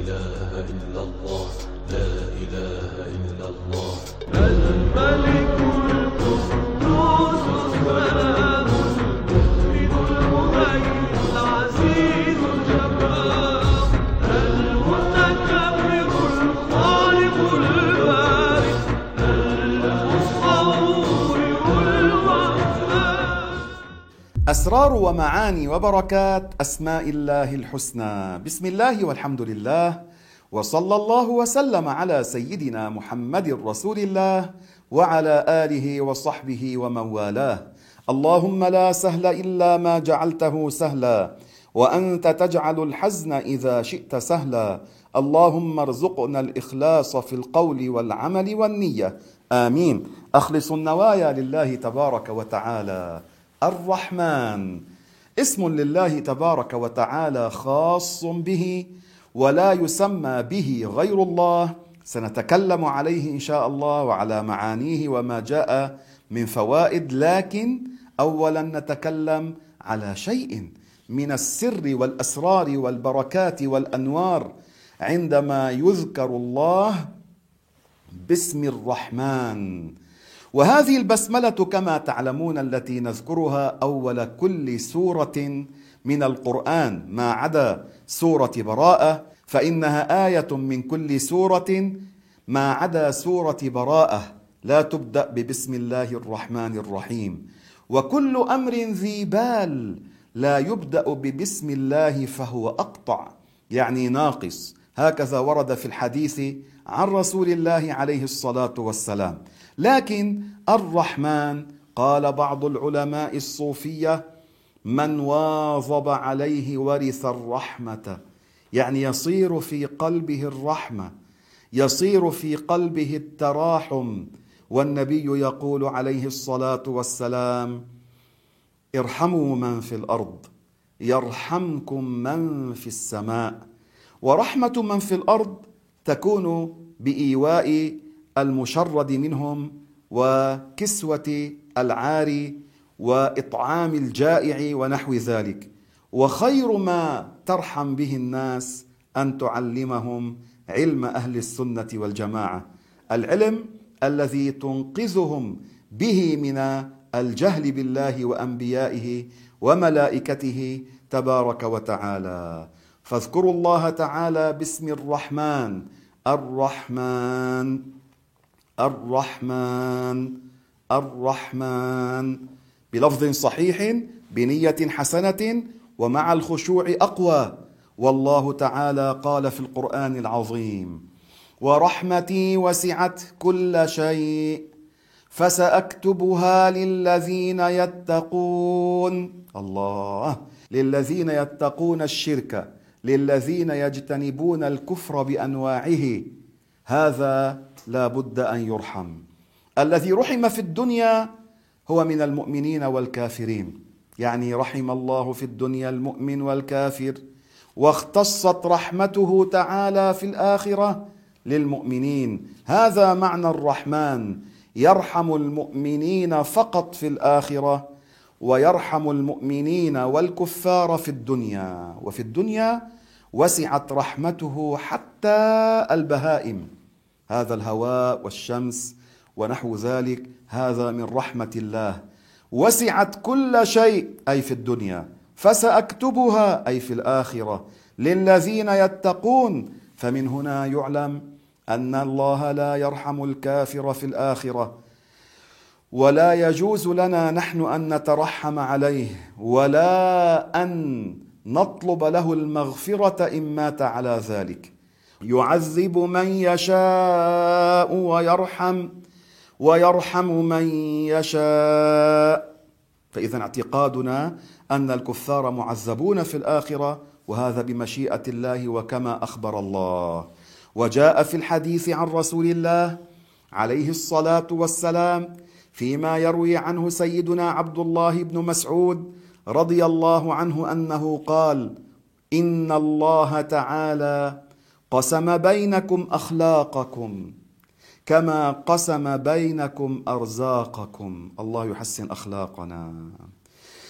إله إلا الله لا إله إلا الله. الملك أسرار ومعاني وبركات أسماء الله الحسنى. بسم الله والحمد لله. وصلى الله وسلم على سيدنا محمد رسول الله وعلى آله وصحبه ومن والاه اللهم لا سهل إلا ما جعلته سهلا وأنت تجعل الحزن إذا شئت سهلا. اللهم ارزقنا الإخلاص في القول والعمل والنية. آمين. أخلص النوايا لله تبارك وتعالى. الرحمن. اسم لله تبارك وتعالى خاص به ولا يسمى به غير الله. سنتكلم عليه إن شاء الله وعلى معانيه وما جاء من فوائد لكن اولا نتكلم على شيء من السر والأسرار والبركات والأنوار عندما يذكر الله باسم الرحمن. وهذه البسملة كما تعلمون التي نذكرها أول كل سورة من القرآن ما عدا سورة براءة فإنها آية من كل سورة ما عدا سورة براءة لا تبدأ ببسم الله الرحمن الرحيم. وكل أمر ذي بال لا يبدأ ببسم الله فهو أقطع يعني ناقص. هكذا ورد في الحديث عن رسول الله عليه الصلاة والسلام. لكن الرحمن قال بعض العلماء الصوفية من واظب عليه ورث الرحمة. يعني يصير في قلبه الرحمة يصير في قلبه التراحم. والنبي يقول عليه الصلاة والسلام ارحموا من في الأرض يرحمكم من في السماء. ورحمة من في الأرض تكون بإيواء المشرد منهم وكسوة العاري وإطعام الجائع ونحو ذلك. وخير ما ترحم به الناس أن تعلمهم علم أهل السنة والجماعة. العلم الذي تنقذهم به من الجهل بالله وأنبيائه وملائكته تبارك وتعالى. فاذكروا الله تعالى باسم الرحمن. الرحمن الرحمن الرحمن. بلفظ صحيح بنية حسنة ومع الخشوع أقوى. والله تعالى قال في القرآن العظيم ورحمتي وسعت كل شيء فسأكتبها للذين يتقون. الله للذين يتقون الشرك. للذين يجتنبون الكفر بأنواعه هذا لا بد أن يرحم. الذي رحم في الدنيا هو من المؤمنين والكافرين. يعني رحم الله في الدنيا المؤمن والكافر واختصت رحمته تعالى في الآخرة للمؤمنين. هذا معنى الرحمن. يرحم المؤمنين فقط في الآخرة ويرحم المؤمنين والكفار في الدنيا. وفي الدنيا وسعت رحمته حتى البهائم. هذا الهواء والشمس ونحو ذلك هذا من رحمة الله. وسعت كل شيء أي في الدنيا فسأكتبها أي في الآخرة. للذين يتقون فمن هنا يعلم أن الله لا يرحم الكافر في الآخرة. ولا يجوز لنا نحن أن نترحم عليه ولا أن نطلب له المغفرة إن مات على ذلك. يعذب من يشاء ويرحم ويرحم من يشاء. فإذا اعتقادنا أن الكفار معذبون في الآخرة وهذا بمشيئة الله وكما أخبر الله. وجاء في الحديث عن رسول الله عليه الصلاة والسلام فيما يروي عنه سيدنا عبد الله بن مسعود رضي الله عنه أنه قال إن الله تعالى قسم بينكم أخلاقكم كما قسم بينكم أرزاقكم. الله يحسن أخلاقنا.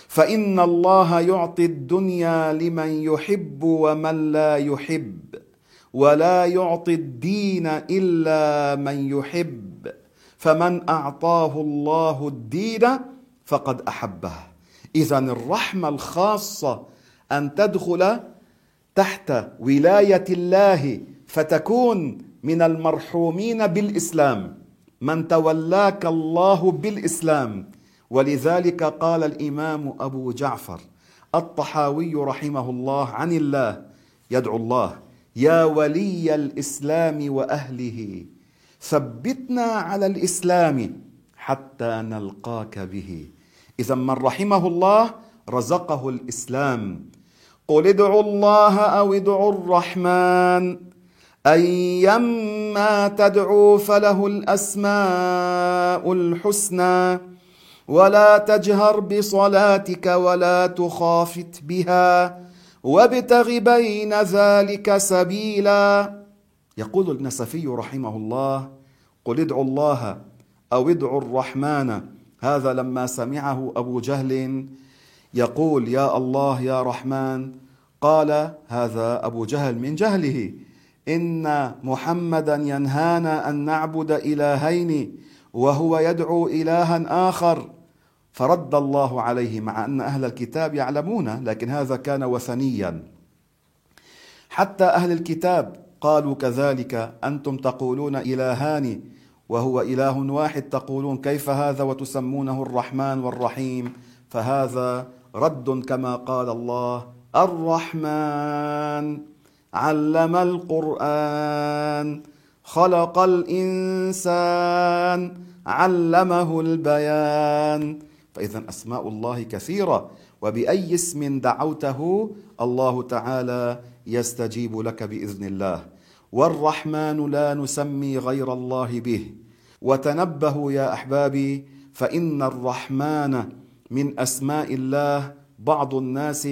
فإن الله يعطي الدنيا لمن يحب ومن لا يحب ولا يعطي الدين إلا من يحب فمن أعطاه الله الدين فقد أحبه. إذا الرحمة الخاصة أن تدخل تحت ولاية الله فتكون من المرحومين بالإسلام. من تولاك الله بالإسلام. ولذلك قال الإمام أبو جعفر الطحاوي رحمه الله عن الله يدعو الله يا ولي الإسلام وأهله ثبتنا على الإسلام حتى نلقاك به. إذا من رحمه الله رزقه الإسلام. قل ادعوا الله أو ادعوا الرحمن. ايما تدعوا فله الأسماء الحسنى. ولا تجهر بصلاتك ولا تخافت بها. وابتغ بين ذلك سبيلا. يقول النسفي رحمه الله قل ادعوا الله أو ادعوا الرحمن. هذا لما سمعه أبو جهل يقول يا الله يا رحمن. قال هذا أبو جهل من جهله. إن محمدا ينهانا أن نعبد إلهين وهو يدعو الها آخر. فرد الله عليه مع أن أهل الكتاب يعلمون لكن هذا كان وثنيا. حتى أهل الكتاب قالوا كذلك أنتم تقولون إلهان. وهو إله واحد تقولون كيف هذا وتسمونه الرحمن والرحيم؟ فهذا رد كما قال الله الرحمن. علم القرآن خلق الإنسان علمه البيان. فاذا أسماء الله كثيرة وبأي اسم دعوته الله تعالى يستجيب لك بإذن الله. والرحمن لا نسمي غير الله به. وتنبهوا يا أحبابي فإن الرحمن من أسماء الله. بعض الناس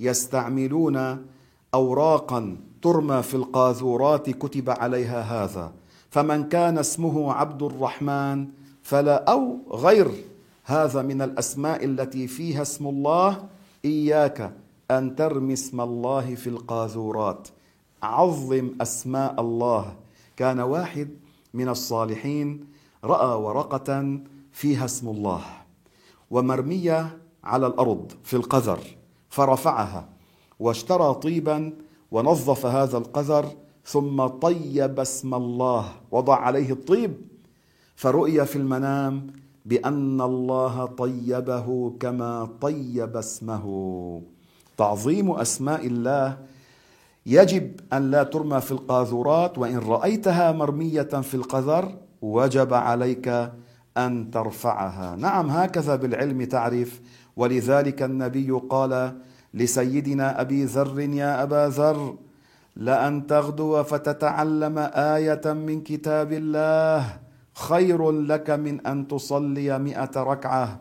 يستعملون اوراقا ترمى في القاذورات كتب عليها هذا. فمن كان اسمه عبد الرحمن فلا أو غير هذا من الأسماء التي فيها اسم الله إياك أن ترمي اسم الله في القاذورات. عظم أسماء الله. كان واحد من الصالحين رأى ورقة فيها اسم الله ومرمية على الأرض في القذر فرفعها واشترى طيبا ونظف هذا القذر ثم طيب اسم الله وضع عليه الطيب. فرؤي في المنام بأن الله طيبه كما طيب اسمه. تعظيم أسماء الله يجب أن لا ترمى في القاذورات وإن رأيتها مرمية في القذر وجب عليك أن ترفعها. نعم هكذا بالعلم تعرف. ولذلك النبي قال لسيدنا أبي ذر يا أبا ذر لأن تغدو فتتعلم آية من كتاب الله. خير لك من أن تصلي مئة ركعة.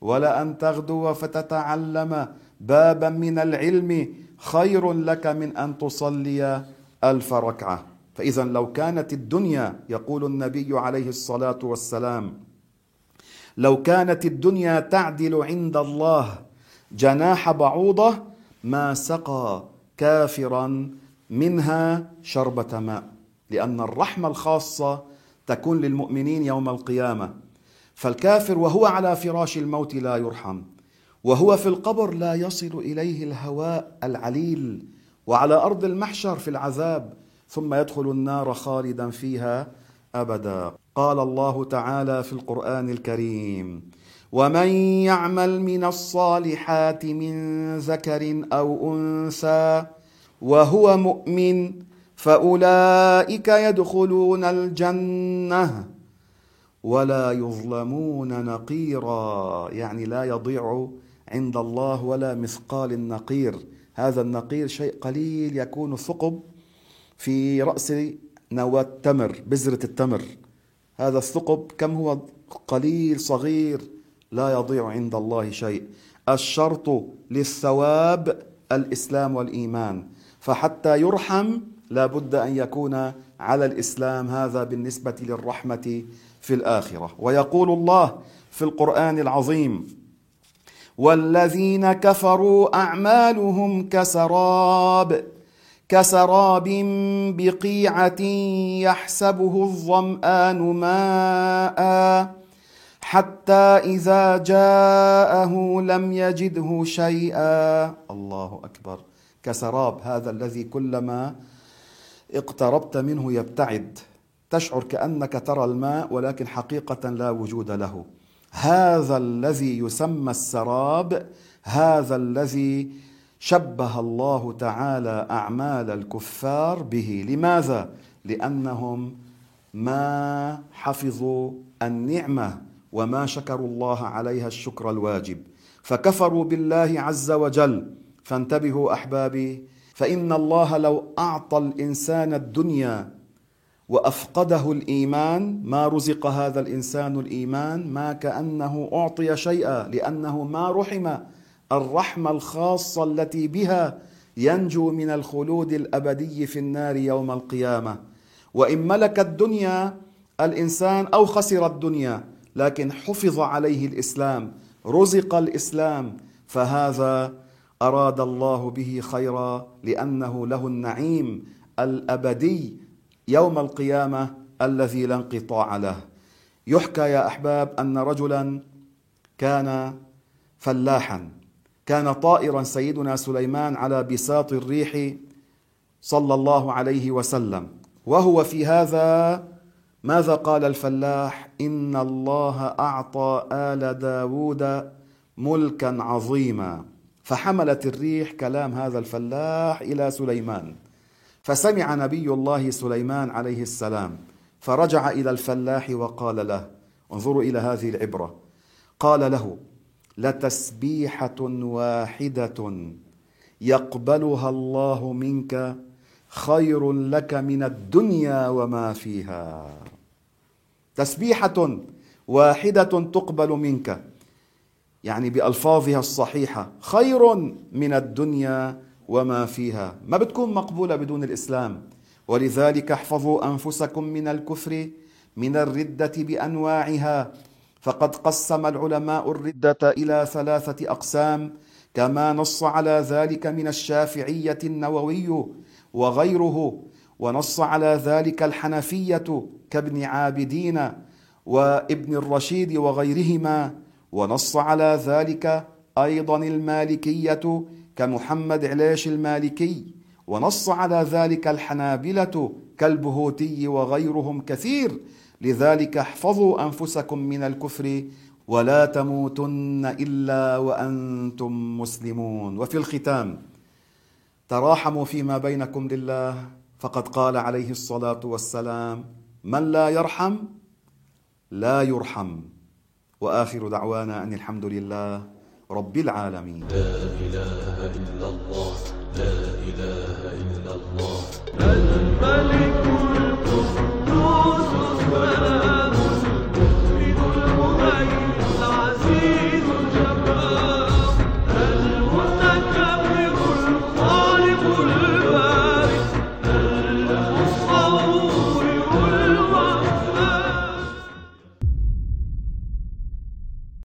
ولأن تغدو فتتعلم بابا من العلم. خير لك من أن تصلي ألف ركعة. فإذا لو كانت الدنيا يقول النبي عليه الصلاة والسلام لو كانت الدنيا تعدل عند الله جناح بعوضة ما سقى كافرا منها شربة ماء. لأن الرحمة الخاصة تكون للمؤمنين يوم القيامة. فالكافر وهو على فراش الموت لا يرحم. وهو في القبر لا يصل إليه الهواء العليل وعلى أرض المحشر في العذاب ثم يدخل النار خالدا فيها أبدا. قال الله تعالى في القرآن الكريم ومن يعمل من الصالحات من ذكر أو أنثى وهو مؤمن فأولئك يدخلون الجنة ولا يظلمون نقيرا. يعني لا يضيع عند الله ولا مثقال النقير. هذا النقير شيء قليل يكون ثقب في رأس نواة تمر بذرة التمر. هذا الثقب كم هو؟ قليل صغير لا يضيع عند الله شيء. الشرط للثواب الإسلام والإيمان. فحتى يرحم لا بد أن يكون على الإسلام هذا بالنسبة للرحمة في الآخرة. ويقول الله في القرآن العظيم والذين كفروا أعمالهم كسراب كسراب بقيعة يحسبه الظمآن ماء حتى إذا جاءه لم يجده شيئا. الله أكبر. كسراب هذا الذي كلما اقتربت منه يبتعد. تشعر كأنك ترى الماء ولكن حقيقة لا وجود له. هذا الذي يسمى السراب هذا الذي شبه الله تعالى أعمال الكفار به. لماذا؟ لأنهم ما حفظوا النعمة وما شكروا الله عليها الشكر الواجب. فكفروا بالله عز وجل. فانتبهوا أحبابي فإن الله لو أعطى الإنسان الدنيا وأفقده الإيمان ما رزق هذا الإنسان الإيمان؟ ما كأنه أعطي شيئا لأنه ما رحم. الرحمة الخاصة التي بها ينجو من الخلود الأبدي في النار يوم القيامة. وإن ملك الدنيا الإنسان أو خسر الدنيا لكن حفظ عليه الإسلام رزق الإسلام فهذا أراد الله به خيرا لأنه له النعيم الأبدي يوم القيامة الذي لا انقطاع له. يحكى يا أحباب أن رجلا كان فلاحا كان طائرا سيدنا سليمان على بساط الريح صلى الله عليه وسلم. وهو في هذا ماذا قال الفلاح؟ إن الله أعطى آل داود ملكا عظيما. فحملت الريح كلام هذا الفلاح إلى سليمان. فسمع نبي الله سليمان عليه السلام فرجع إلى الفلاح وقال له انظروا إلى هذه العبرة. قال له لتسبيحة واحدة يقبلها الله منك خير لك من الدنيا وما فيها. تسبيحة واحدة تقبل منك يعني بألفاظها الصحيحة خير من الدنيا وما فيها. ما بتكون مقبولة بدون الإسلام. ولذلك احفظوا أنفسكم من الكفر من الردة بأنواعها. فقد قسم العلماء الردة إلى ثلاثة أقسام كما نص على ذلك من الشافعية النووي وغيره ونص على ذلك الحنفية كابن عابدين وابن الرشيد وغيرهما ونص على ذلك أيضا المالكية كمحمد عليش المالكي ونص على ذلك الحنابلة كالبهوتي وغيرهم كثير. لذلك احفظوا أنفسكم من الكفر ولا تموتن إلا وأنتم مسلمون. وفي الختام تراحموا فيما بينكم لله فقد قال عليه الصلاة والسلام من لا يرحم لا يرحم. وآخر دعوانا أن الحمد لله رب العالمين. لا إله إلا الله لا إله إلا الله.